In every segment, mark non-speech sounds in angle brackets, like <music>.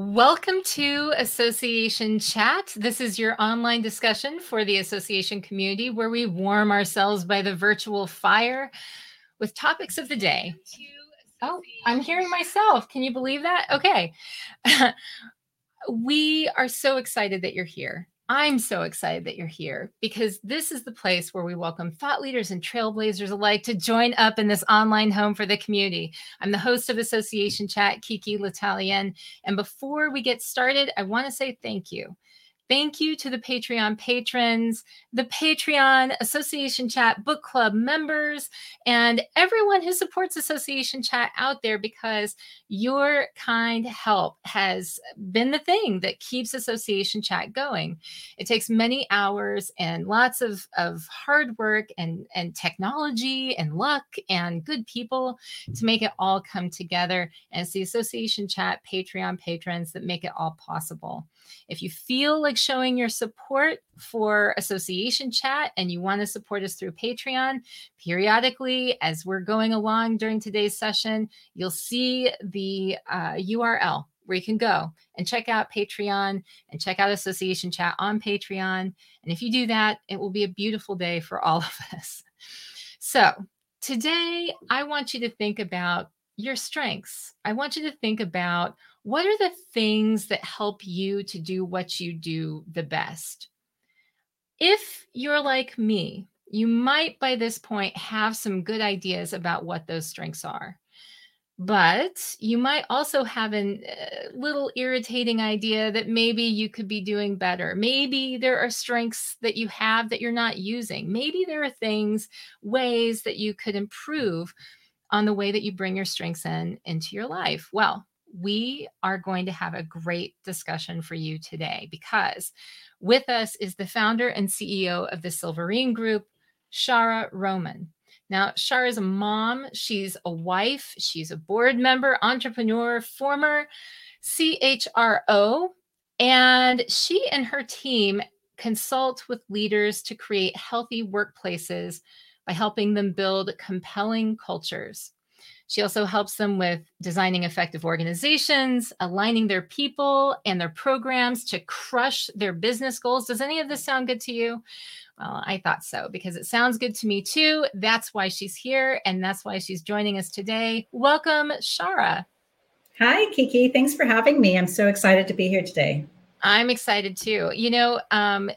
Welcome to Association Chat. This is your online discussion for the association community where we warm ourselves by the virtual fire with topics of the day. Oh, I'm hearing myself. Can you believe that? Okay. <laughs> we are so excited that you're here. I'm so excited that you're here because this is the place where we welcome thought leaders and trailblazers alike to join up in this online home for the community. I'm the host of Association Chat, Kiki L'Italien. And before we get started, I want to say thank you. Thank you to the Patreon patrons, the Patreon Association Chat Book Club members, and everyone who supports Association Chat out there because your kind help has been the thing that keeps Association Chat going. It takes many hours and lots of, of hard work and, and technology and luck and good people to make it all come together. And it's the Association Chat Patreon patrons that make it all possible. If you feel like showing your support for Association Chat and you want to support us through Patreon, periodically as we're going along during today's session, you'll see the uh, URL where you can go and check out Patreon and check out Association Chat on Patreon. And if you do that, it will be a beautiful day for all of us. So, today I want you to think about your strengths. I want you to think about what are the things that help you to do what you do the best? If you're like me, you might by this point have some good ideas about what those strengths are. But you might also have a uh, little irritating idea that maybe you could be doing better. Maybe there are strengths that you have that you're not using. Maybe there are things, ways that you could improve on the way that you bring your strengths in into your life. Well, we are going to have a great discussion for you today because with us is the founder and CEO of the Silverine Group, Shara Roman. Now, Shara is a mom, she's a wife, she's a board member, entrepreneur, former CHRO, and she and her team consult with leaders to create healthy workplaces by helping them build compelling cultures. She also helps them with designing effective organizations, aligning their people and their programs to crush their business goals. Does any of this sound good to you? Well, I thought so because it sounds good to me too. That's why she's here and that's why she's joining us today. Welcome, Shara. Hi, Kiki. Thanks for having me. I'm so excited to be here today. I'm excited too. You know, um,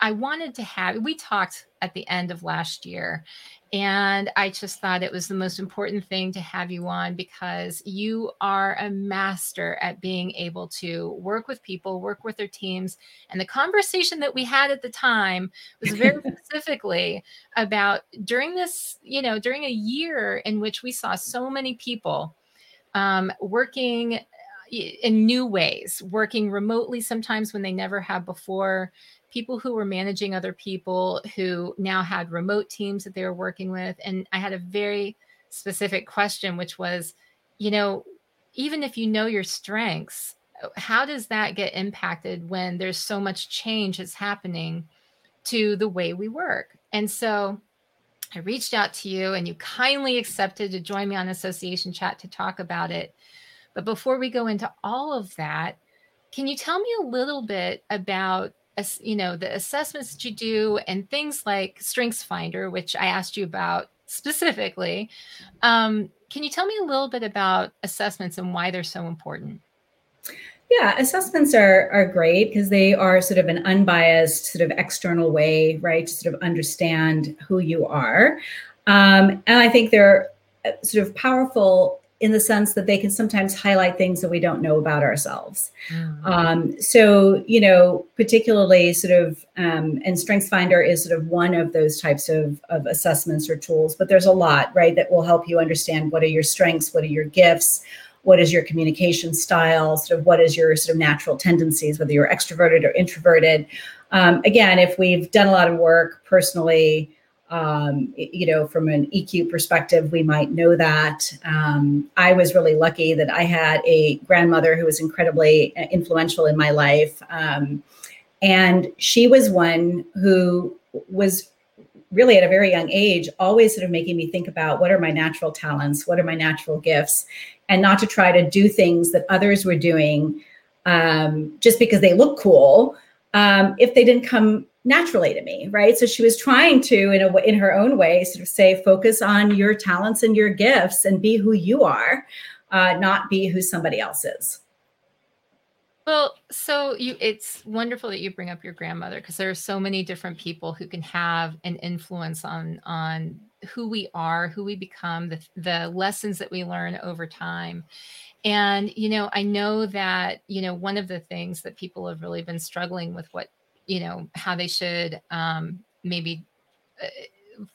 I wanted to have, we talked at the end of last year, and I just thought it was the most important thing to have you on because you are a master at being able to work with people, work with their teams. And the conversation that we had at the time was very <laughs> specifically about during this, you know, during a year in which we saw so many people um, working in new ways, working remotely sometimes when they never have before, people who were managing other people who now had remote teams that they were working with. And I had a very specific question, which was, you know, even if you know your strengths, uh, how does that get impacted when there's so much change that's happening to the way we work? And so I reached out to you and you kindly accepted to join me on association chat to talk about it. But before we go into all of that, can you tell me a little bit about you know the assessments that you do and things like strengths finder which i asked you about specifically. Um, can you tell me a little bit about assessments and why they're so important? Yeah assessments are are great because they are sort of an unbiased sort of external way right to sort of understand who you are. Um, and i think they're uh, sort of powerful in the sense that they can sometimes highlight things that we don't know about ourselves. Mm-hmm. Um, so, you know, particularly sort of, um, and Strengths Finder is sort of one of those types of, of assessments or tools, but there's a lot, right, that will help you understand what are your strengths, what are your gifts, what is your communication style, sort of what is your sort of natural tendencies, whether you're extroverted or introverted. Um, again, if we've done a lot of work personally, um, you know, from an EQ perspective, we might know that. Um, I was really lucky that I had a grandmother who was incredibly uh, influential in my life. Um, and she was one who was really at a very young age always sort of making me think about what are my natural talents, what are my natural gifts, and not to try to do things that others were doing um, just because they look cool um, if they didn't come naturally to me, right? So she was trying to, in a in her own way, sort of say, focus on your talents and your gifts, and be who you are, uh, not be who somebody else is. Well, so you it's wonderful that you bring up your grandmother because there are so many different people who can have an influence on on who we are, who we become, the the lessons that we learn over time. And you know, I know that, you know, one of the things that people have really been struggling with what, you know, how they should um maybe uh,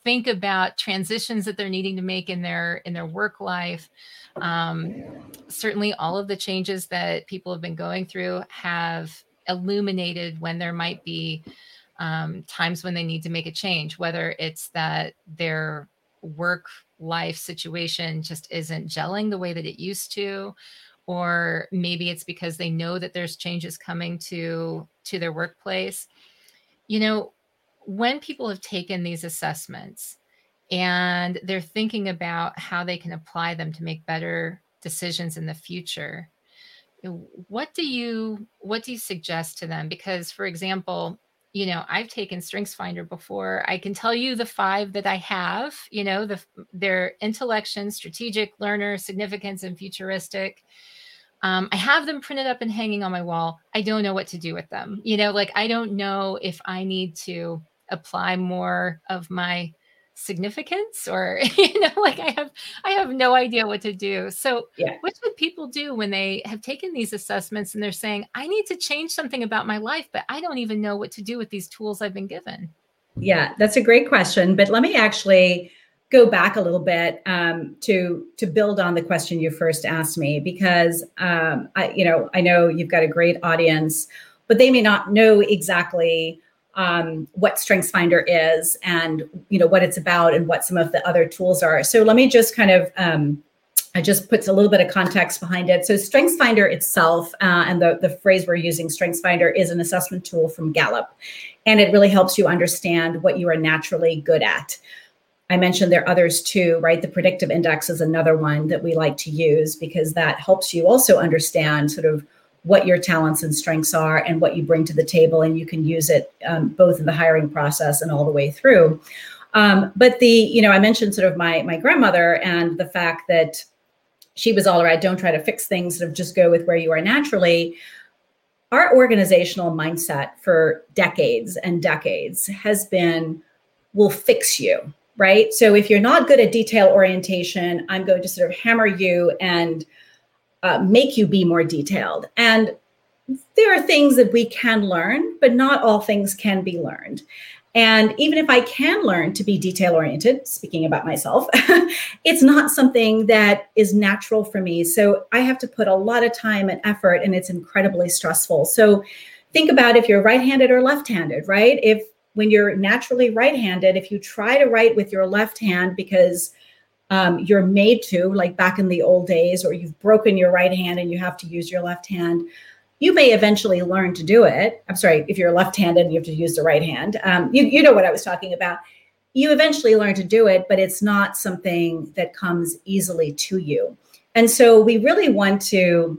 think about transitions that they're needing to make in their in their work life. Um, certainly all of the changes that people have been going through have illuminated when there might be um, times when they need to make a change whether it's that their work life situation just isn't gelling the way that it used to or maybe it's because they know that there's changes coming to to their workplace. You know when people have taken these assessments and they're thinking about how they can apply them to make better decisions in the future what do you what do you suggest to them? Because for example you know i've taken strengths finder before. I can tell you the five that i have you know the their intellection strategic learner significance and futuristic um, I have them printed up and hanging on my wall. I don't know what to do with them. You know, like I don't know if I need to apply more of my significance or <laughs> you know like i have i have no idea what to do so yeah. what should people do when they have taken these assessments and they're saying i need to change something about my life but i don't even know what to do with these tools i've been given yeah that's a great question but let me actually go back a little bit um, to to build on the question you first asked me because um, I, you know I know you've got a great audience, but they may not know exactly um, what StrengthsFinder is and you know what it's about and what some of the other tools are. So let me just kind of um, I just puts a little bit of context behind it. So StrengthsFinder itself uh, and the, the phrase we're using, StrengthsFinder, is an assessment tool from Gallup. And it really helps you understand what you are naturally good at. I mentioned there are others too, right? The predictive index is another one that we like to use because that helps you also understand sort of what your talents and strengths are and what you bring to the table and you can use it um, both in the hiring process and all the way through. Um, but the you know i mentioned sort of my my grandmother and the fact that she was all right don't try to fix things sort of just go with where you are naturally. Our organizational mindset for decades and decades has been we'll fix you right so if you're not good at detail orientation i'm going to sort of hammer you and uh, make you be more detailed. And there are things that we can learn, but not all things can be learned. And even if I can learn to be detail oriented, speaking about myself, <laughs> it's not something that is natural for me. So I have to put a lot of time and effort, and it's incredibly stressful. So think about if you're right handed or left handed, right? If when you're naturally right handed, if you try to write with your left hand because um, you're made to, like back in the old days, or you've broken your right hand and you have to use your left hand. You may eventually learn to do it. I'm sorry, if you're left-handed and you have to use the right hand. Um, you, you know what I was talking about. You eventually learn to do it, but it's not something that comes easily to you. And so we really want to,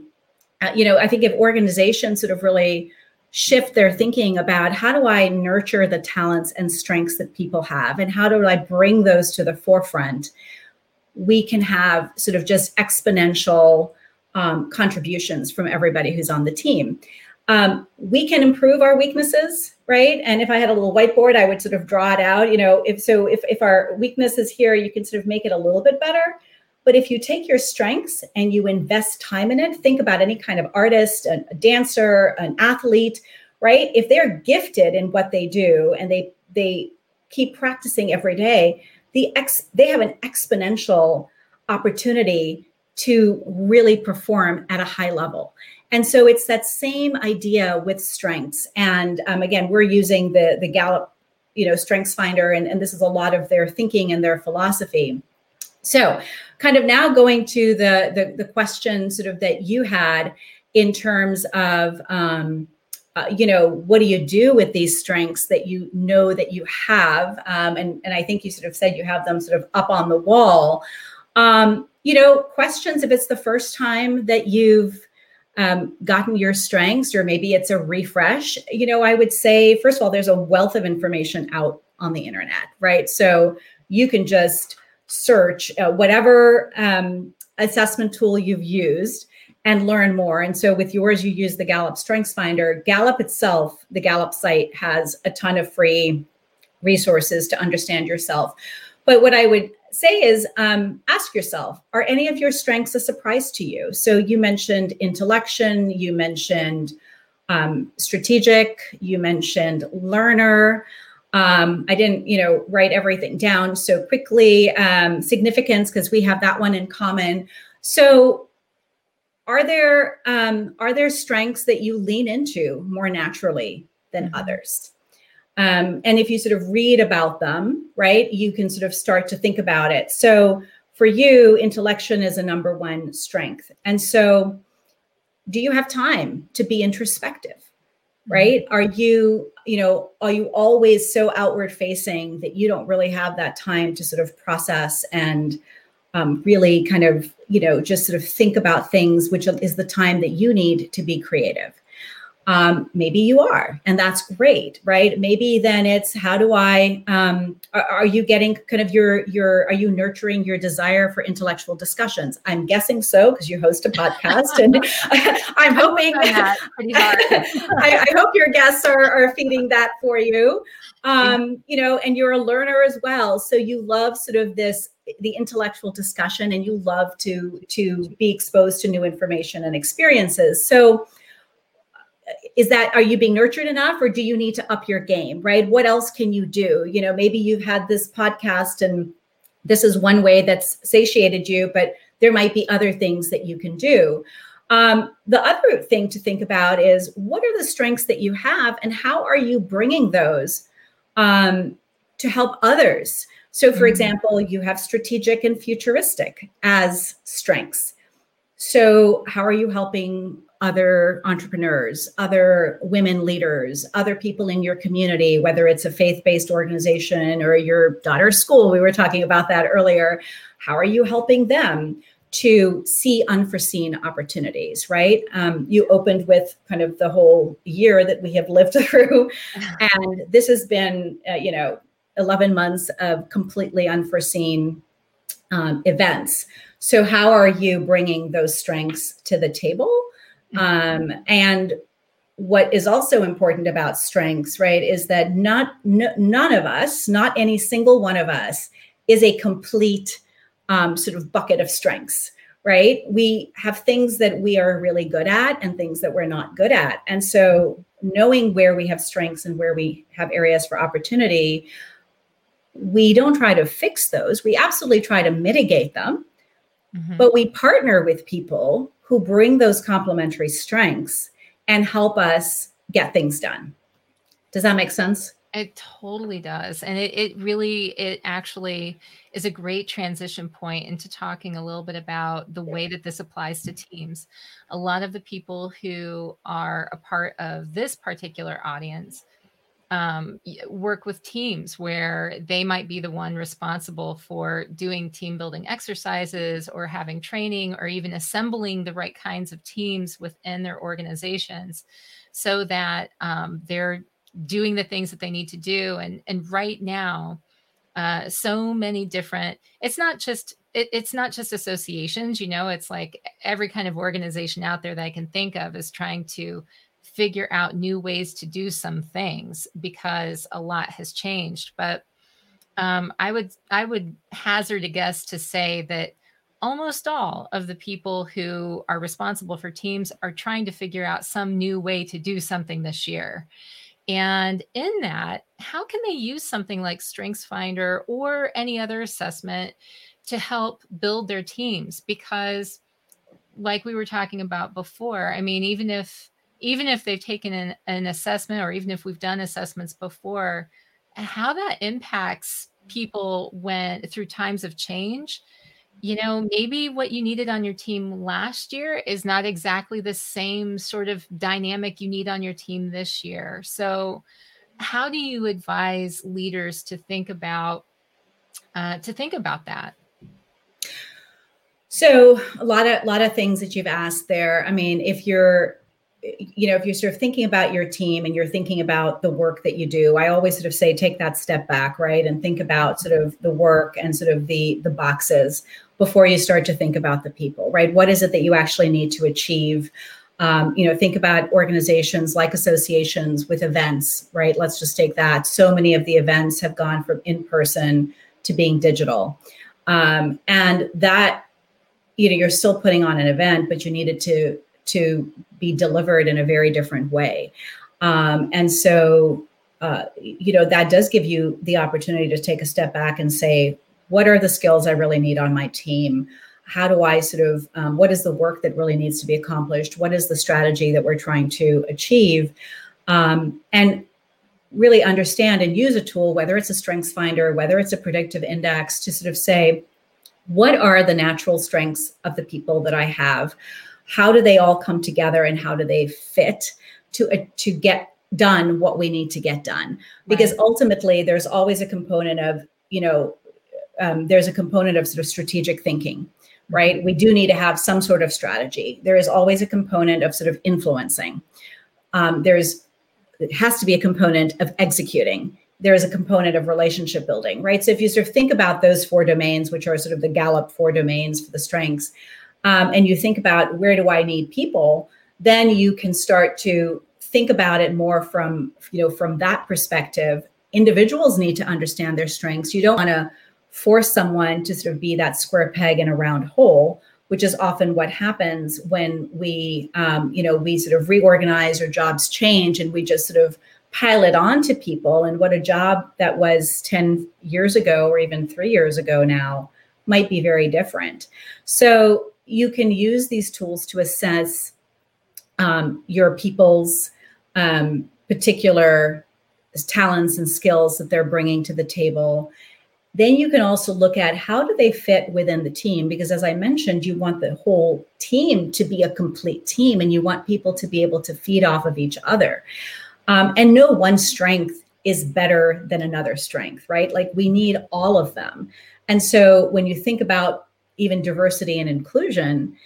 uh, you know, I think if organizations sort of really shift their thinking about how do I nurture the talents and strengths that people have, and how do I bring those to the forefront? we can have sort of just exponential um, contributions from everybody who's on the team. Um, we can improve our weaknesses, right? And if I had a little whiteboard, I would sort of draw it out. You know, if so, if if our weakness is here, you can sort of make it a little bit better. But if you take your strengths and you invest time in it, think about any kind of artist, a, dancer, an athlete, right? If they're gifted in what they do and they they keep practicing every day, the ex they have an exponential opportunity to really perform at a high level. And so it's that same idea with strengths. And um, again, we're using the the Gallup, you know, Strengths Finder, and, and this is a lot of their thinking and their philosophy. So, kind of now going to the the, the question sort of that you had in terms of um, uh, you know, what do you do with these strengths that you know that you have? Um, and, and I think you sort of said you have them sort of up on the wall. Um, you know, questions if it's the first time that you've um, gotten your strengths, or maybe it's a refresh, you know, I would say, first of all, there's a wealth of information out on the internet, right? So you can just search uh, whatever um, assessment tool you've used and learn more. And so with yours, you use the Gallup Strengths Finder. Gallup itself, the Gallup site has a ton of free resources to understand yourself. But what I would say is um, ask yourself are any of your strengths a surprise to you? So you mentioned intellection, you mentioned um, strategic, you mentioned learner. Um, I didn't, you know, write everything down so quickly. Um, significance, because we have that one in common. So, are there um, are there strengths that you lean into more naturally than mm-hmm. others? Um, and if you sort of read about them, right, you can sort of start to think about it. So, for you, intellection is a number one strength, and so do you have time to be introspective? Mm-hmm. right are you you know are you always so outward facing that you don't really have that time to sort of process and um, really kind of you know just sort of think about things which is the time that you need to be creative um, maybe you are and that's great right? Maybe then it's how do i um, are, are, you getting kind of your your are you nurturing your desire for intellectual discussions? I'm guessing so because you host a podcast and <laughs> <laughs> i'm hoping <laughs> I, I, hope your guests are, are feeding that for you. Um, you know and you're a learner as well so you love sort of this the intellectual discussion and you love to to be exposed to new information and experiences. So is that are you being nurtured enough or do you need to up your game right? What else can you do? You know maybe you've had this podcast and this is one way that's satiated you but there might be other things that you can do. Um, the other thing to think about is what are the strengths that you have and how are you bringing those um, to help others? So for mm-hmm. example you have strategic and futuristic as strengths. So how are you helping other entrepreneurs, other women leaders, other people in your community, whether it's a faith based organization or your daughter's school. We were talking about that earlier. How are you helping them? to see unforeseen opportunities, right? Um, you opened with kind of the whole year that we have lived <laughs> through. <laughs> And this has been, uh, you know, 11 months of completely unforeseen um, events. So, how are you bringing those strengths to the table? Um, and what is also important about strengths, right, is that not none of us, not any single one of us, is a complete um, sort of bucket of strengths, right? We have things that we are really good at and things that we're not good at, and so knowing where we have strengths and where we have areas for opportunity, we don't try to fix those. We absolutely try to mitigate them, mm-hmm. but we partner with people who bring those complementary strengths and help us get things done. Does that make sense? It totally does. And it, it really, it actually is a great transition point into talking a little bit about the way that this applies to teams. A lot of the people who are a part of this particular audience um, work with teams where they might be the one responsible for doing team building exercises or having training or even assembling the right kinds of teams within their organizations so that um, they're doing the things that they need to do. And and right now uh, so many different it's not just it, it's not just associations you know it's like every kind of organization out there that i can think of is trying to figure out new ways to do some things because a lot has changed. But um, I would I would hazard a guess to say that almost all of the people who are responsible for teams are trying to figure out some new way to do something this year. And in that, how can they use something like StrengthsFinder or any other assessment to help build their teams? Because, like we were talking about before, I mean, even if even if they've taken an, an assessment or even if we've done assessments before, how that impacts people when through times of change you know maybe what you needed on your team last year is not exactly the same sort of dynamic you need on your team this year so how do you advise leaders to think about uh, to think about that So a lot of a lot of things that you've asked there. I mean, if you're you know, if you're sort of thinking about your team and you're thinking about the work that you do, I always sort of say take that step back, right? And think about sort of the work and sort of the the boxes before you start to think about the people, right? What is it that you actually need to achieve? Um, you know, think about organizations like associations with events, right? Let's just take that. So many of the events have gone from in person to being digital. Um, and that, you know, you're still putting on an event, but you needed to to be delivered in a very different way. Um, and so, uh, you know, that does give you the opportunity to take a step back and say, what are the skills I really need on my team? How do I sort of, um, what is the work that really needs to be accomplished? What is the strategy that we're trying to achieve? Um, and really understand and use a tool, whether it's a strengths finder, whether it's a predictive index, to sort of say, what are the natural strengths of the people that I have? How do they all come together and how do they fit to uh, to get done what we need to get done? Because right. ultimately there's always a component of you know um, there's a component of sort of strategic thinking right? We do need to have some sort of strategy. There is always a component of sort of influencing. Um, there's it has to be a component of executing. There is a component of relationship building right? So if you sort of think about those four domains which are sort of the gallup four domains for the strengths um, and you think about where do I need people, then you can start to think about it more from you know from that perspective. Individuals need to understand their strengths. You don't want to force someone to sort of be that square peg in a round hole which is often what happens when we um, you know we sort of reorganize or jobs change and we just sort of pile it on to people and what a job that was 10 years ago or even three years ago now might be very different so you can use these tools to assess um, your people's um, particular talents and skills that they're bringing to the table. Then you can also look at how do they fit within the team because as I mentioned you want the whole team to be a complete team and you want people to be able to feed off of each other. Um, and no one strength is better than another strength, right? Like we need all of them. And so when you think about even diversity and inclusion,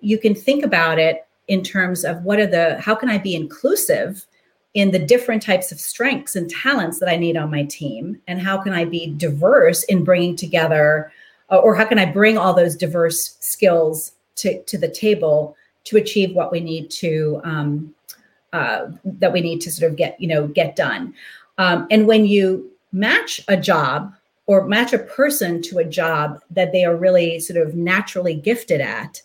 you can think about it in terms of what are the, how can I be inclusive in the different types of strengths and talents that I need on my team? And how can I be diverse in bringing together, uh, or how can I bring all those diverse skills to, to the table to achieve what we need to, um, uh, that we need to sort of get, you know, get done. Um, and when you match a job or match a person to a job that they are really sort of naturally gifted at,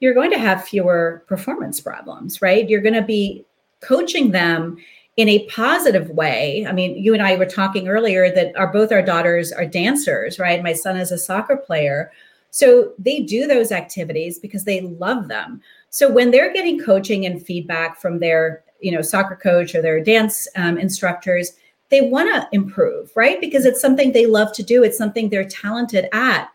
you're going to have fewer performance problems, right? You're going to be coaching them in a positive way. I mean, you and I were talking earlier that our both our daughters are dancers, right? My son is a soccer player. So they do those activities because they love them. So when they're getting coaching and feedback from their, you know, soccer coach or their dance um, instructors, they want to improve, right? Because it's something they love to do, it's something they're talented at.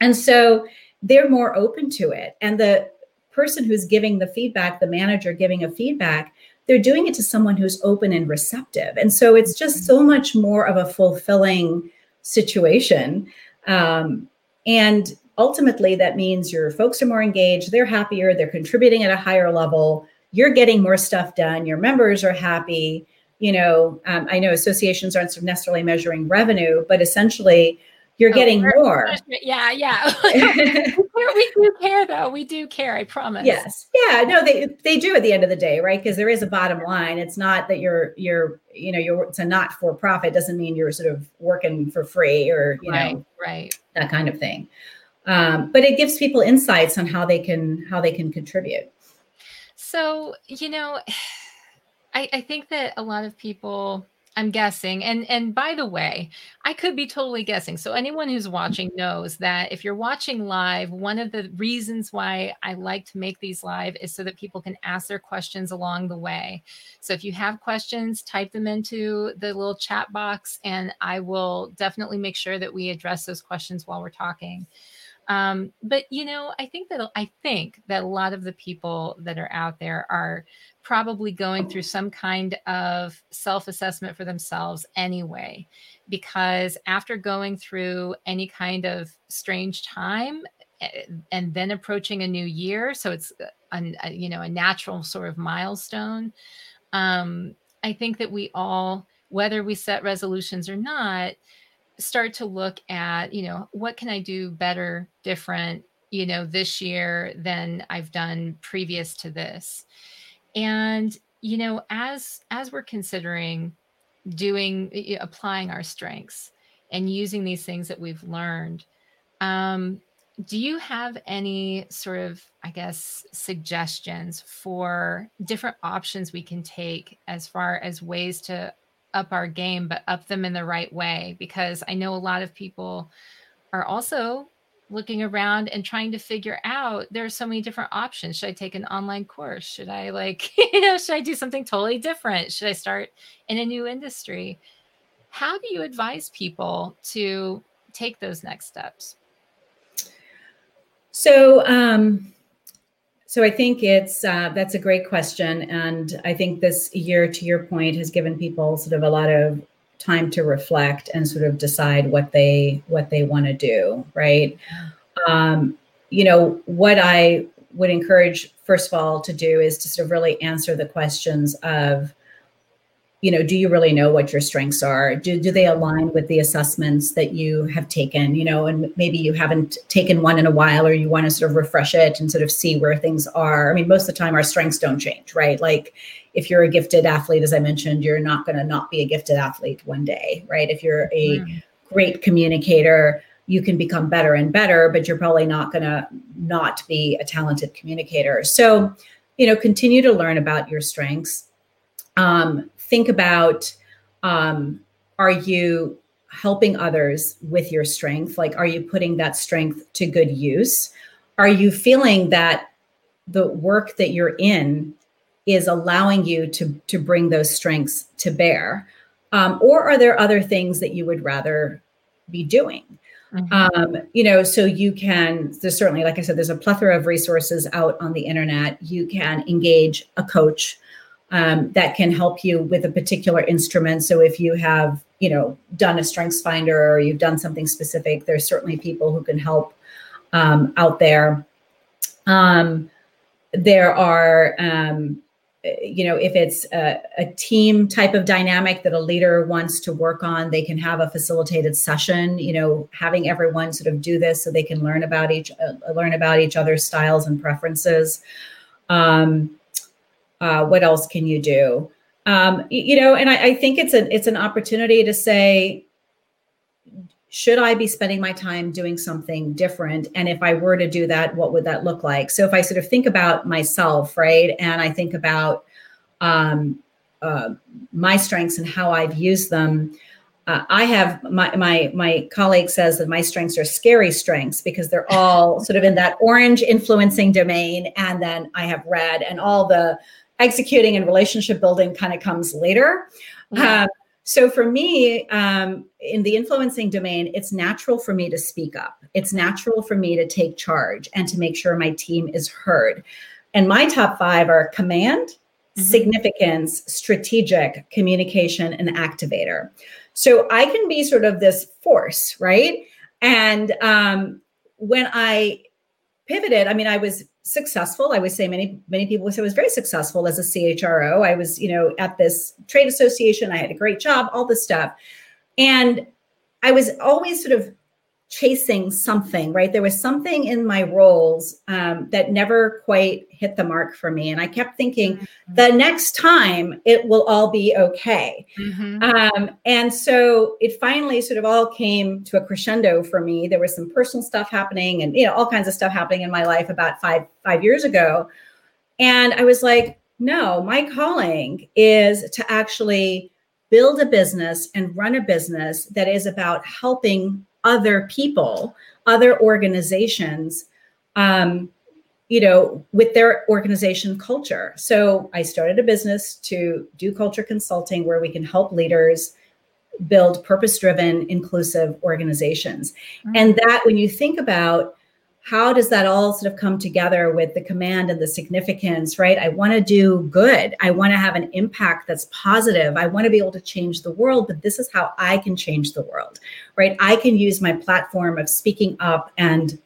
And so they're more open to it. And the person who's giving the feedback, the manager giving a feedback, they're doing it to someone who's open and receptive. And so it's just so much more of a fulfilling situation. Um, and ultimately, that means your folks are more engaged, they're happier, they're contributing at a higher level, you're getting more stuff done, your members are happy you know, um, I know associations aren't necessarily measuring revenue, but essentially you're oh, getting more. <laughs> Yeah, yeah. <laughs> <laughs> we do care though. We do care, I promise. Yes. Yeah, no, they they do at the end of the day, right? Because there is a bottom line. It's not that you're you're, you know, you're it's a not for profit doesn't mean you're sort of working for free or, you right, know, right. that kind of thing. Um, but it gives people insights on how they can how they can contribute. So, you know, I, I think that a lot of people I'm guessing. And and by the way, I could be totally guessing. So anyone who's watching knows that if you're watching live, one of the reasons why I like to make these live is so that people can ask their questions along the way. So if you have questions, type them into the little chat box and I will definitely make sure that we address those questions while we're talking. Um, but you know, I think that I think that a lot of the people that are out there are probably going through some kind of self-assessment for themselves anyway, because after going through any kind of strange time, and then approaching a new year so it's a, a, you know a natural sort of milestone um, i think that we all whether we set resolutions or not start to look at you know what can i do better different you know this year than i've done previous to this? And you know as as we're considering doing applying our strengths and using these things that we've learned um, do you have any sort of i guess suggestions for different options we can take as far as ways to up our game but up them in the right way because i know a lot of people are also looking around and trying to figure out there are so many different options. Should i take an online course? Should i like <laughs> you know should i do something totally different? Should i start in a new industry? How do you advise people to take those next steps? So um so I think it's uh, that's a great question, and I think this year, to your point, has given people sort of a lot of time to reflect and sort of decide what they what they want to do right? Um, you know what i would encourage first of all to do is to sort of really answer the questions of you know do you really know what your strengths are? Do, do they align with the assessments that you have taken you know and maybe you haven't taken one in a while or you want to sort of refresh it and sort of see where things are? I mean most of the time our strengths don't change right? Like if you're a gifted athlete as i mentioned you're not going to not be a gifted athlete one day right? If you're a mm. great communicator you can become better and better but you're probably not going to not be a talented communicator. So you know continue to learn about your strengths. Um, think about um, are you helping others with your strength? Like, are you putting that strength to good use? Are you feeling that the work that you're in is allowing you to, to bring those strengths to bear? Um, or are there other things that you would rather be doing? Mm-hmm. Um, you know, so you can, there's certainly, like I said, there's a plethora of resources out on the internet. You can engage a coach um, that can help you with a particular instrument. So if you have, you know, done a strengths finder or you've done something specific, there's certainly people who can help um, out there. Um, there are, um, you know, if it's a, a, team type of dynamic that a leader wants to work on, they can have a facilitated session. You know, having everyone sort of do this so they can learn about each uh, learn about each other's styles and preferences. Um, uh, what else can you do? Um, you know and I, I think it's an it's an opportunity to say should i be spending my time doing something different? And if i were to do that what would that look like? So if i sort of think about myself right and i think about um, uh, my strengths and how i've used them uh, I have my my my colleague says that my strengths are scary strengths because they're all sort of in that orange influencing domain, and then I have red and all the executing and relationship building kind of comes later. Um, so for me, um, in the influencing domain, it's natural for me to speak up. It's natural for me to take charge and to make sure my team is heard. And my top five are command, mm-hmm. significance, strategic, communication, and activator. So I can be sort of this force, right? And um, when I pivoted, I mean, I was successful. I would say many many people would say I was very successful as a CHRO. I was, you know, at this trade association. I had a great job, all this stuff, and I was always sort of chasing something, right? There was something in my roles um, that never quite hit the mark for me. And I kept thinking, mm-hmm. the next time it will all be okay. Mm-hmm. Um, and so it finally sort of all came to a crescendo for me. There was some personal stuff happening and, you know, all kinds of stuff happening in my life about five, five years ago. And I was like, no, my calling is to actually build a business and run a business that is about helping other people, other organizations, um, you know, with their organization culture. So I started a business to do culture consulting where we can help leaders build purpose driven, inclusive organizations. Mm-hmm. And that, when you think about how does that all sort of come together with the command and the significance, right? I want to do good. I want to have an impact that's positive. I want to be able to change the world, but this is how I can change the world, right? I can use my platform of speaking up and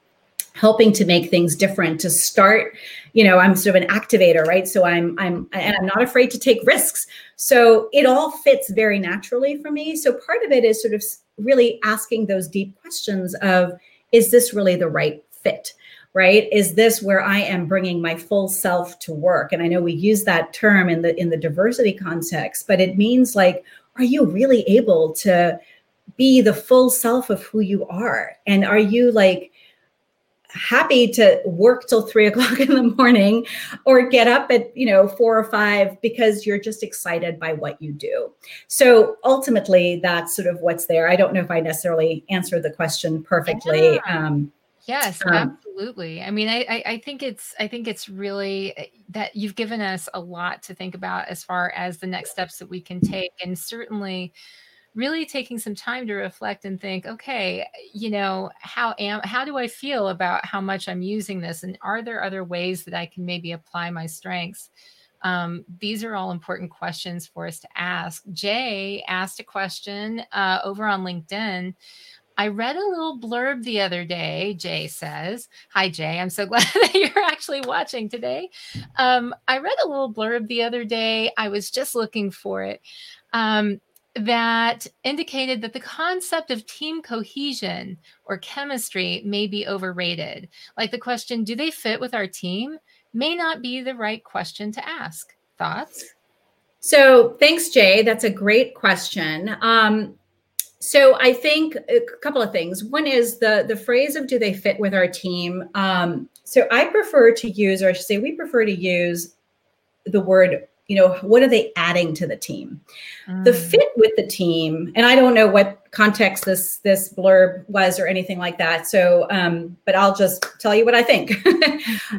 helping to make things different to start you know i'm sort of an activator right so i'm i'm and i'm not afraid to take risks so it all fits very naturally for me so part of it is sort of really asking those deep questions of is this really the right fit right? Is this where i am bringing my full self to work? And i know we use that term in the in the diversity context but it means like are you really able to be the full self of who you are? And are you like happy to work till three <laughs> o'clock in the morning or get up at you know four or five because you're just excited by what you do? So ultimately that's sort of what's there. I don't know if i necessarily answered the question perfectly yeah. um, yes um, absolutely. I mean I, I think it's i think it's really eh, that you've given us a lot to think about as far as the next steps that we can take and certainly really taking some time to reflect and think okay you know how am how do i feel about how much i'm using this and are there other ways that i can maybe apply my strengths? Um, these are all important questions for us to ask. Jay asked a question uh, over on linkedin I read a little blurb the other day. Jay says, Hi, Jay. I'm so <laughs> glad that you're actually watching today. Um, I read a little blurb the other day. I was just looking for it. Um, that indicated that the concept of team cohesion or chemistry may be overrated. Like the question, do they fit with our team? may not be the right question to ask. Thoughts? So, thanks, Jay. That's a great question. Um, so, I think a couple of things. One is the the phrase of "Do they fit with our team?" Um, so, I prefer to use, or I should say, we prefer to use the word you know what are they adding to the team? Mm. the fit with the team and i don't know what context this this blurb was or anything like that so um but i'll just tell you what i think. <laughs>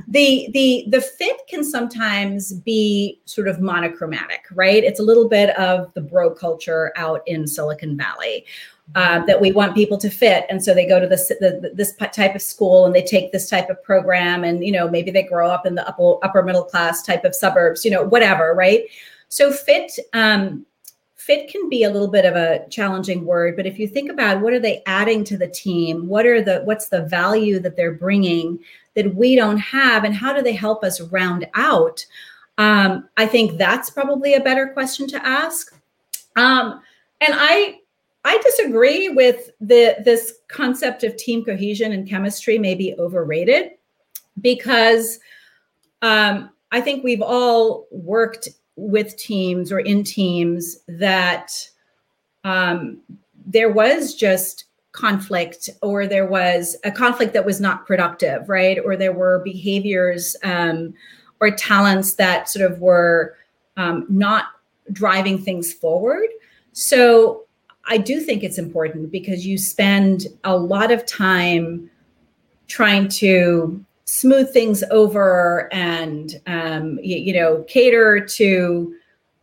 The the the fit can sometimes be sort of monochromatic right? It's a little bit of the bro culture out in silicon valley uh, that we want people to fit. And so they go to this the, this type of school and they take this type of program and you know maybe they grow up in the upper upper middle class type of suburbs you know whatever right? So fit um, fit can be a little bit of a challenging word but if you think about what are they adding to the team what are the what's the value that they're bringing that we don't have and how do they help us round out? Um, i think that's probably a better question to ask. Um, and i I disagree with the this concept of team cohesion and chemistry may be overrated because um, I think we've all worked with teams or in teams that um, there was just conflict or there was a conflict that was not productive, right? Or there were behaviors um, or talents that sort of were um, not driving things forward. So I do think it's important because you spend a lot of time trying to smooth things over and um, you, you, know cater to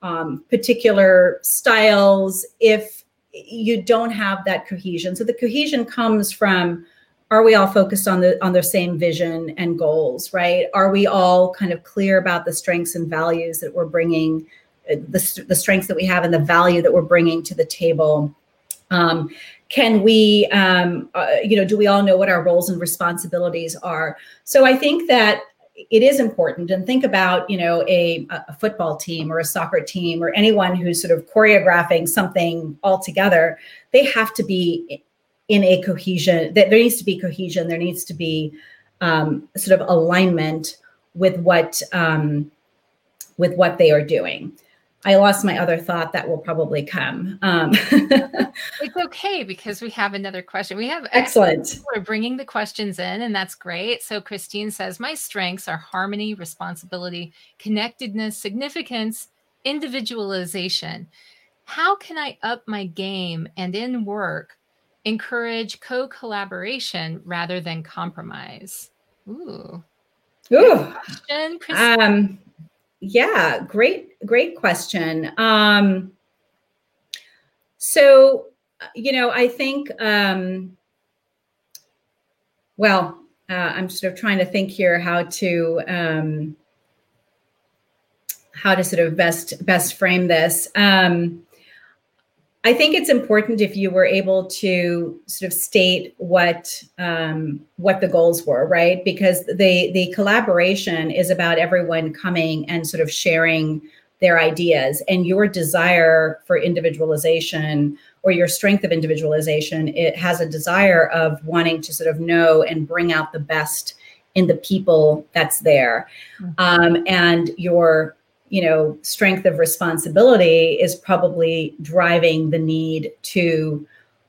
um, particular styles if you don't have that cohesion. So the cohesion comes from are we all focused on the on the same vision and goals right? Are we all kind of clear about the strengths and values that we're bringing the, the strengths that we have and the value that we're bringing to the table. Um, can we um, uh, you know do we all know what our roles and responsibilities are? So i think that it is important and think about you know a, a football team or a soccer team or anyone who's sort of choreographing something all together they have to be in a cohesion that there needs to be cohesion there needs to be um, sort of alignment with what um, with what they are doing I lost my other thought that will probably come. Um, <laughs> it's okay because we have another question. We have excellent. We're bringing the questions in, and that's great. So Christine says, "My strengths are harmony, responsibility, connectedness, significance, individualization. How can I up my game and in work encourage co-collaboration rather than compromise?" Ooh. Ooh. Question, um, yeah, great, great question. Um, so, you know, I think, um, well, uh, I'm sort of trying to think here how to um, how to sort of best best frame this. Um, I think it's important if you were able to sort of state what um, what the goals were, right? Because the the collaboration is about everyone coming and sort of sharing their ideas, and your desire for individualization or your strength of individualization, it has a desire of wanting to sort of know and bring out the best in the people that's there, mm-hmm. um, and your you know strength of responsibility is probably driving the need to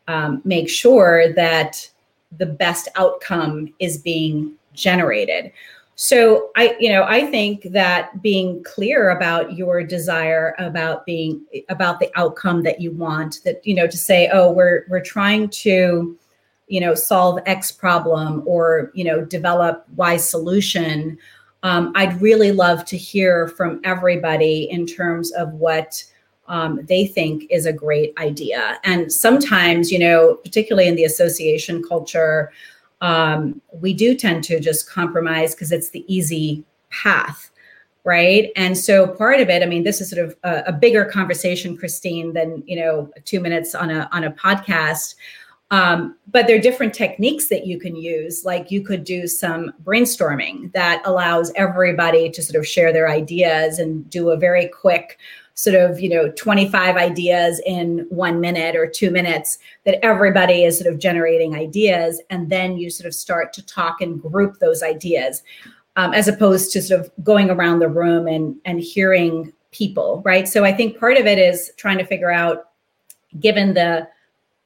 um, make sure that the best outcome is being generated. So i you know i think that being clear about your desire about being about the outcome that you want that you know to say oh we're we're trying to you know solve x problem or you know develop y solution um, I'd really love to hear from everybody in terms of what um, they think is a great idea. And sometimes, you know, particularly in the association culture, um, we do tend to just compromise because it's the easy path right and so part of it i mean this is sort of a, a, bigger conversation christine than you know two minutes on a on a podcast um, but there are different techniques that you can use. Like you could do some brainstorming that allows everybody to sort of share their ideas and do a very quick sort of, you know, 25 ideas in one minute or two minutes that everybody is sort of generating ideas. And then you sort of start to talk and group those ideas um, as opposed to sort of going around the room and, and hearing people, right? So I think part of it is trying to figure out, given the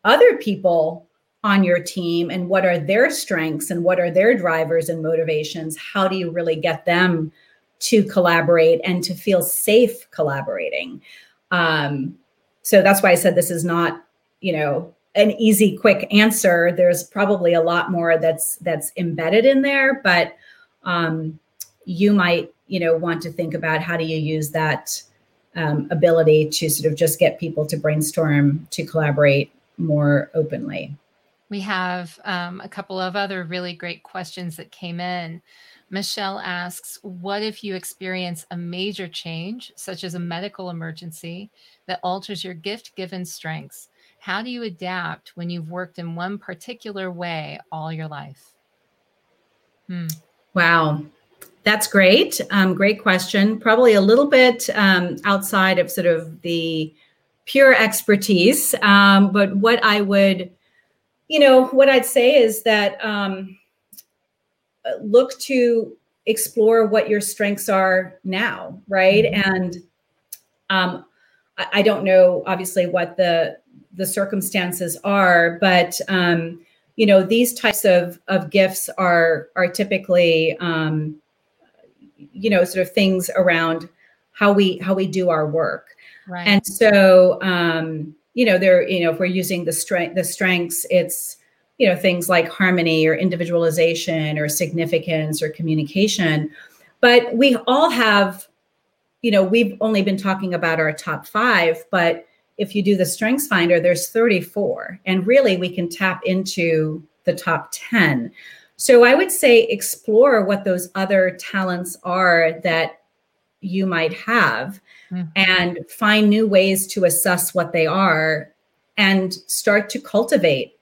other people on your team and what are their strengths and what are their drivers and motivations how do you really get them to collaborate and to feel safe collaborating? Um, so that's why i said this is not you know an easy quick answer. There's probably a lot more that's that's embedded in there but um, you might you know want to think about how do you use that um, ability to sort of just get people to brainstorm to collaborate more openly. We have um, a couple of other really great questions that came in. Michelle asks, What if you experience a major change, such as a medical emergency, that alters your gift given strengths? How do you adapt when you've worked in one particular way all your life? Hmm. Wow. That's great. Um, great question. Probably a little bit um, outside of sort of the pure expertise. Um, but what I would, you know, what I'd say is that um, look to explore what your strengths are now, right? Mm-hmm. And um, I, I, don't know, obviously, what the the circumstances are, but um, you know, these types of of gifts are are typically, um, you know, sort of things around how we how we do our work Right. And so, um, you know, there, you know, if we're using the strength, the strengths, it's, you know, things like harmony or individualization or significance or communication. But we all have, you know, we've only been talking about our top five, but if you do the strengths finder, there's 34. And really we can tap into the top 10. So I would say explore what those other talents are that you might have mm-hmm. and find new ways to assess what they are and start to cultivate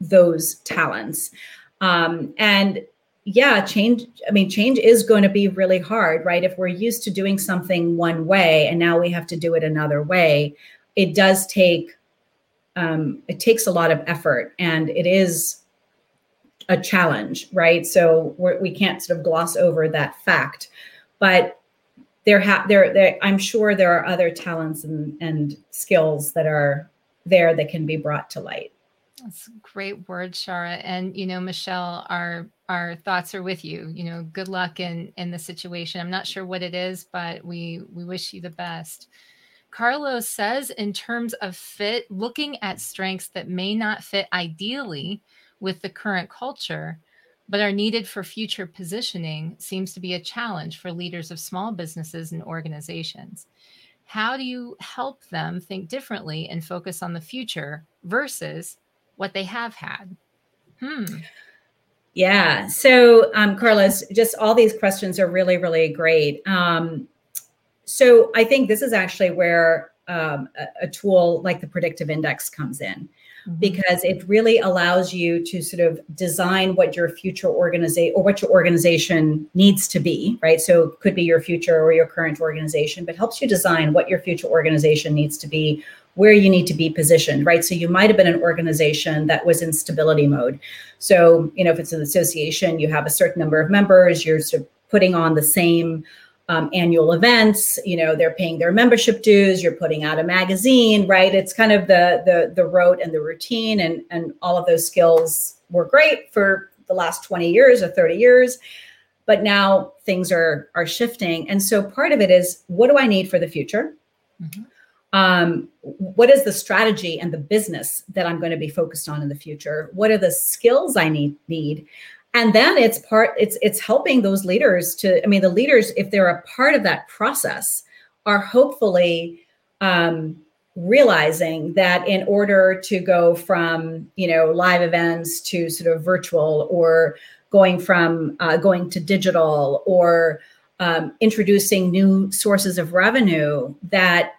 those talents. Um, and yeah, change, I mean, change is going to be really hard, right? If we're used to doing something one way and now we have to do it another way, it does take um, it takes a lot of effort and it is a challenge, right? So we're, we can not sort of gloss over that fact. But there have there, there i'm sure there are other talents and, and skills that are there that can be brought to light. That's great word shara. And you know michelle our our thoughts are with you. You know good luck in in the situation. I'm not sure what it is but we we wish you the best. Carlos says in terms of fit looking at strengths that may not fit ideally with the current culture but are needed for future positioning seems to be a challenge for leaders of small businesses and organizations. How do you help them think differently and focus on the future versus what they have had? Hmm. Yeah. So, um, Carlos, just all these questions are really, really great. Um, so, I think this is actually where um, a, a, tool like the predictive index comes in. Mm-hmm. because it really allows you to sort of design what your future organization or what your organization needs to be, right? So it could be your future or your current organization, but helps you design what your future organization needs to be, where you need to be positioned, right? So you might have been an organization that was in stability mode. So, you know, if it's an association, you have a certain number of members, you're sort of putting on the same um, annual events you know they're paying their membership dues you're putting out a magazine right? It's kind of the the the rote and the routine and and all of those skills were great for the last 20 years or 30 years but now things are are shifting. And so part of it is what do i need for the future? Mm-hmm. um, what is the strategy and the business that i'm going to be focused on in the future? What are the skills i need need and then it's part it's it's helping those leaders to i mean the leaders if they're a part of that process are hopefully um, realizing that in order to go from you know live events to sort of virtual or going from uh, going to digital or um, introducing new sources of revenue that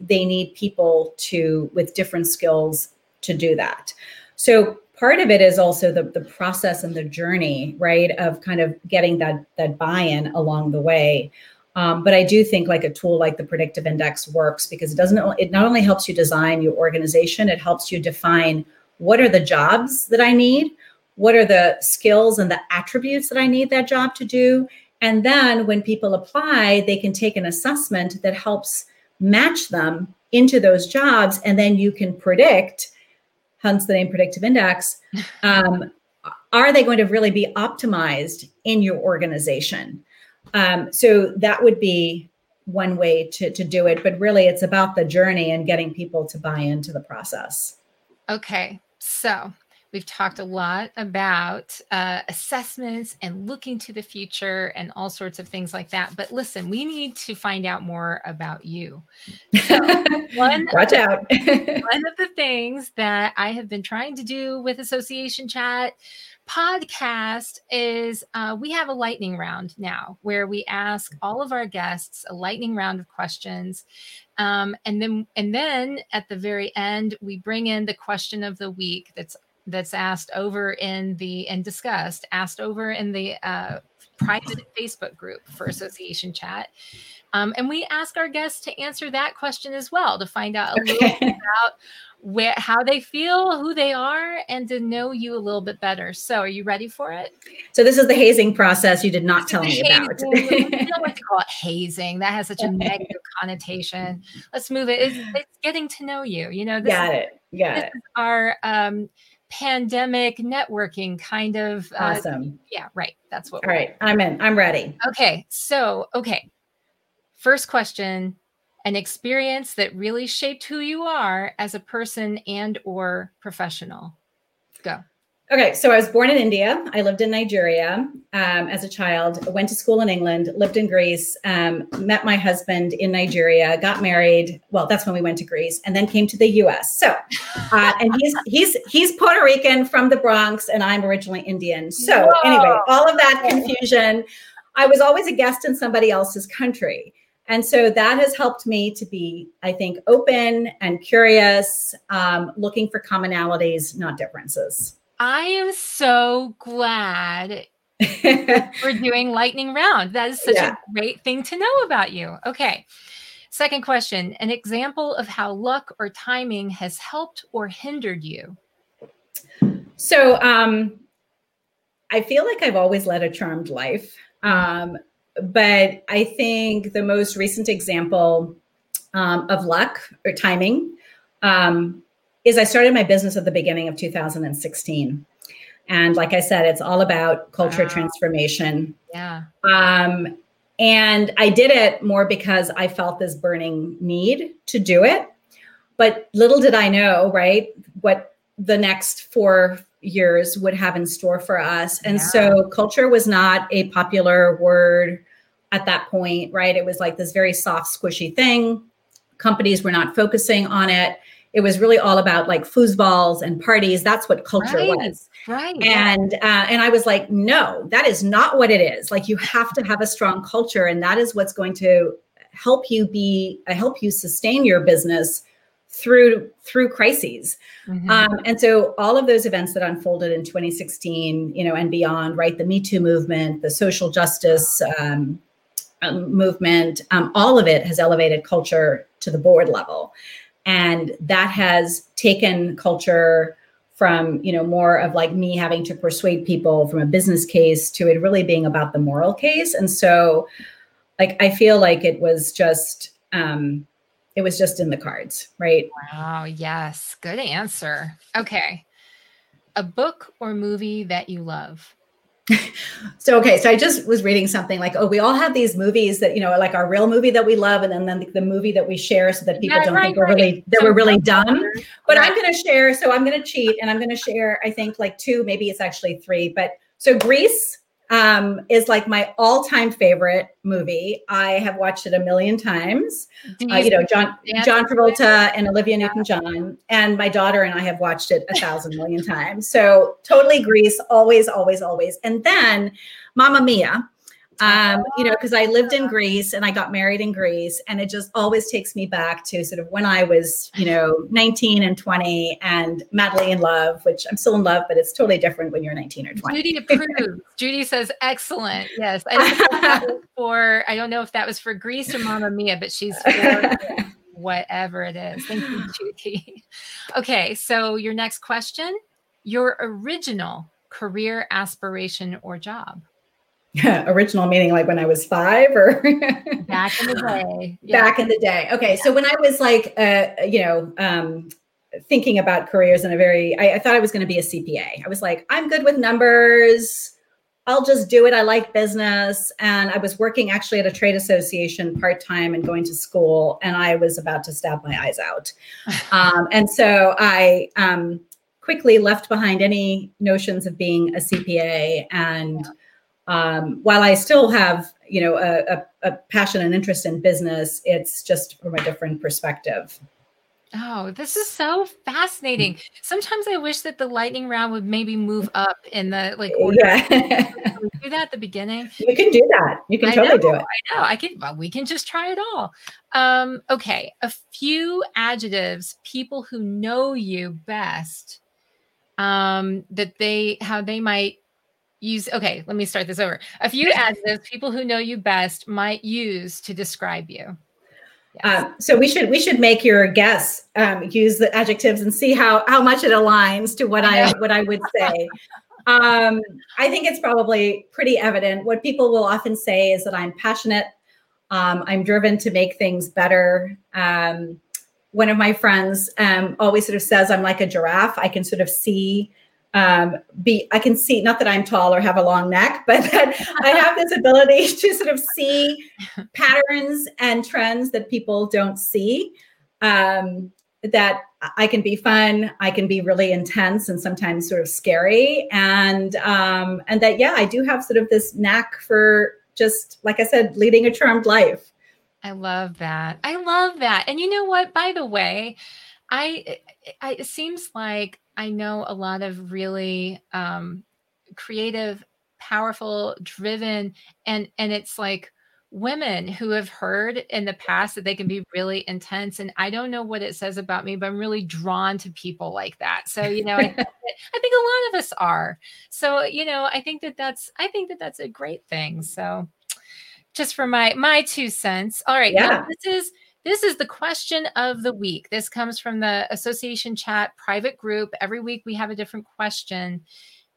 they need people to with different skills to do that. So part of it is also the, the process and the journey right of kind of getting that that buy-in along the way. Um, but i do think like a tool like the predictive index works because it doesn't it not only helps you design your organization it helps you define what are the jobs that i need what are the skills and the attributes that i need that job to do and then when people apply they can take an assessment that helps match them into those jobs and then you can predict hence the name predictive index. <laughs> Um, are they going to really be optimized in your organization? Um, so that would be one way to, to do it but really it's about the journey and getting people to buy into the process. Okay so We've talked a lot about uh, assessments and looking to the future and all sorts of things like that. But listen, we need to find out more about you. So <laughs> one, Watch out. <laughs> one of the things that I have been trying to do with Association Chat podcast is uh, we have a lightning round now where we ask all of our guests a lightning round of questions um, and then and then at the very end we bring in the question of the week that's that's asked over in the and discussed asked over in the uh, private Facebook group for Association Chat. Um, and we ask our guests to answer that question as well to find out a little bit <laughs> about where how they feel, who they are, and to know you a little bit better. So, are you ready for it? So, this is the hazing process you did not tell me about. we don't <laughs> like to call it hazing. That has such a negative connotation. Let's move it. It's, it's getting to know you. You know, this Got is, it. Got it. our um, pandemic networking kind of uh, awesome. Yeah, right. That's what. All right, I'm in. I'm ready. Okay, so okay, first question: an experience that really shaped who you are as a person and or professional. Go. Okay, so I was born in India. I lived in Nigeria um, as a child. Went to school in England. Lived in Greece. Um, met my husband in Nigeria. Got married. Well, that's when we went to Greece, and then came to the U.S. So, uh, and he's he's he's Puerto Rican from the Bronx, and I'm originally Indian. So Whoa. anyway, all of that confusion. I was always a guest in somebody else's country. And so that has helped me to be, I think, open and curious, um, looking for commonalities, not differences. I am so glad <laughs> we're doing lightning round. That is such yeah. a great thing to know about you. Okay. Second question An example of how luck or timing has helped or hindered you? So, um, I feel like I've always led a charmed life. Um, but I think the most recent example um, of luck or timing um, is I started my business at the beginning of 2016. And like I said, it's all about culture wow. transformation. Yeah. Um, and I did it more because I felt this burning need to do it. But little did I know, right, what the next four years would have in store for us. And yeah. so culture was not a popular word at that point, right? It was like this very soft, squishy thing. Companies were not focusing on it it was really all about like foosballs and parties. That's what culture right, was. Right. And uh, and I was like, no, that is not what it is. Like you have to have a strong culture, and that is what's going to help you be I help you sustain your business through through crises mm-hmm. um, and so all of those events that unfolded in 2016 you know and beyond right the me too movement the social justice um, um, movement um, all of it has elevated culture to the board level and that has taken culture from you know more of like me having to persuade people from a business case to it really being about the moral case and so like i feel like it was just um it was just in the cards, right? Wow. Yes. Good answer. Okay. A book or movie that you love? <laughs> so okay so i just was reading something like oh we all have these movies that you know like our real movie that we love and then, then the, the movie that we share so that people yeah, don't right, think we're right. really that so we're really dumb but right. i'm going to share so i'm going to cheat and i'm going to share i think like two maybe it's actually three but so grease um, is like my all-time favorite movie. I have watched it a million times. You, uh, you, know, John John Travolta and Olivia Newton-John, and my daughter and I have watched it a thousand million times. So totally Grease, always, always, always. And then Mamma Mia um, you know, because I lived in Greece and I got married in Greece, and it just always takes me back to sort of when I was, you know, 19 and 20 and madly in love, which I'm still in love, but it's totally different when you're 19 or 20. Judy approves. <laughs> Judy says, excellent. Yes. I <laughs> for, I don't know if that was for Grease or Mamma Mia, but she's for <laughs> whatever it is. Thank you, Judy. Okay. So your next question, your original career aspiration or job. <laughs> original meaning like when I was five or <laughs> back in the day. Yeah. <laughs> Back in the day. Okay. Yeah. So when I was like, uh, you know, um, thinking about careers in a very, I, I thought I was going to be a CPA. I was like, I'm good with numbers. I'll just do it. I like business. And I was working actually at a trade association part time and going to school. And I was about to stab my eyes out. um, and so I um, quickly left behind any notions of being a CPA and yeah um, while I still have, you know, a, a, a, passion and interest in business, it's just from a different perspective. Oh, this is so fascinating. Sometimes I wish that the lightning round would maybe move up in the like <laughs> order. Yeah. do that at the beginning. You can do that. You can totally know, do it. I know. I can. Well, we can just try it all. Um, okay, a few adjectives people who know you best um, that they how they might use okay let me start this over. A few adjectives people who know you best might use to describe you. Yes. um, so we should we should make your guess um, use the adjectives and see how how much it aligns to what i, I what i would say. Um, i think it's probably pretty evident. What people will often say is that i'm passionate um, i'm driven to make things better. Um, one of my friends um, always sort of says i'm like a giraffe. I can sort of see um, be I can see not that I'm tall or have a long neck, <laughs> but that I have this ability <laughs> to sort of see patterns and trends that people don't see. Um, that I can be fun, I can be really intense and sometimes sort of scary, and um, and that yeah, I do have sort of this knack for just like I said, leading a charmed life. I love that. I love that. And you know what? By the way, I, I it seems like I know a lot of really um, creative, powerful, driven, and and it's like women who have heard in the past that they can be really intense and i don't know what it says about me but i'm really drawn to people like that. So you know I, <laughs> I, think a lot of us are. So you know i think that that's i think that that's a great thing. So just for my my two cents. All right yeah. this is this is the question of the week. This comes from the association chat private group. Every week we have a different question.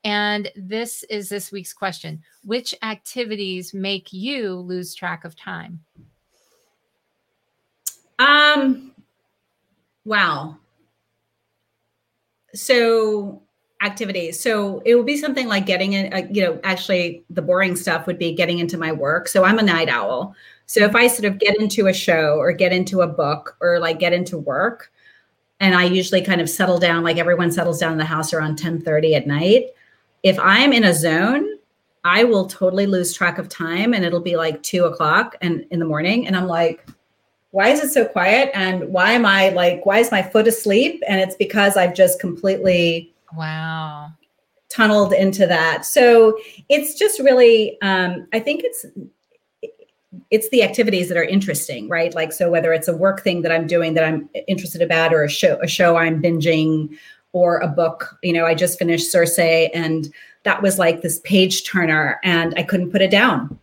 And this is this week's question Which activities make you lose track of time? Um, wow. So, activities. So, it will be something like getting in, uh, you know, actually, the boring stuff would be getting into my work. So, I'm a night owl. So if I sort of get into a show or get into a book or like get into work, and I usually kind of settle down, like everyone settles down in the house around 10 30 at night. If I'm in a zone, I will totally lose track of time and it'll be like two o'clock and in the morning. And I'm like, why is it so quiet? And why am I like, why is my foot asleep? And it's because I've just completely wow tunneled into that. So it's just really, um, I think it's it's the activities that are interesting, right? Like so whether it's a work thing that I'm doing that I'm interested about or a show a show I'm binging or a book, you know, I just finished Circe and that was like this page turner and I couldn't put it down.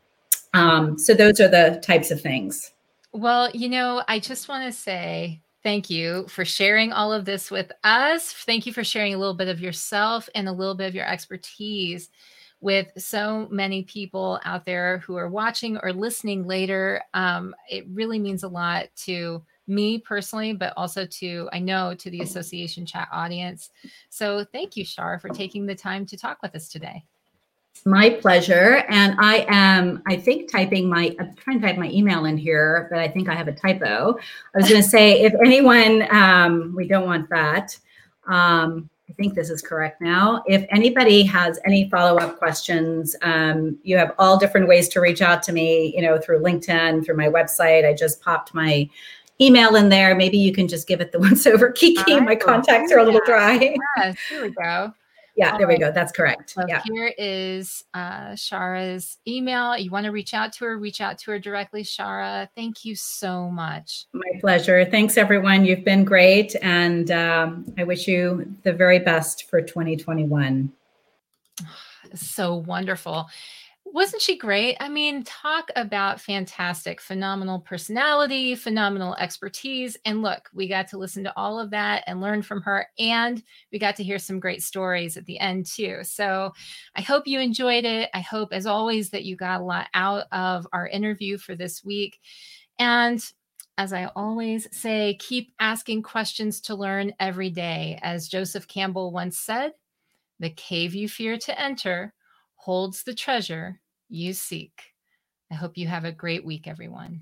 Um, so those are the types of things. Well, you know, I just want to say thank you for sharing all of this with us. Thank you for sharing a little bit of yourself and a little bit of your expertise with so many people out there who are watching or listening later. Um, it really means a lot to me personally, but also to, I know, to the association chat audience. So thank you, Shar, for taking the time to talk with us today. My pleasure. And I am, I think, typing my, I'm trying to type my email in here, but I think I have a typo. I was going to say, if anyone, um, we don't want that. Um, think this is correct now. If anybody has any follow-up questions, um, you have all different ways to reach out to me, you know, through LinkedIn, through my website. I just popped my email in there. Maybe you can just give it the <laughs> once over, Kiki. Right. My contacts are a little dry. Yes, here we go. Yeah, All there right. we go. That's correct. So yeah. Here is uh, Shara's email. You want to reach out to her, reach out to her directly, Shara. Thank you so much. My pleasure. Thanks, everyone. You've been great. And um, I wish you the very best for 2021. <sighs> So wonderful wasn't she great? I mean, talk about fantastic, phenomenal personality, phenomenal expertise. And look, we got to listen to all of that and learn from her. And we got to hear some great stories at the end, too. So I hope you enjoyed it. I hope, as always, that you got a lot out of our interview for this week. And as I always say, keep asking questions to learn every day. As Joseph Campbell once said, the cave you fear to enter holds the treasure you seek. I hope you have a great week, everyone.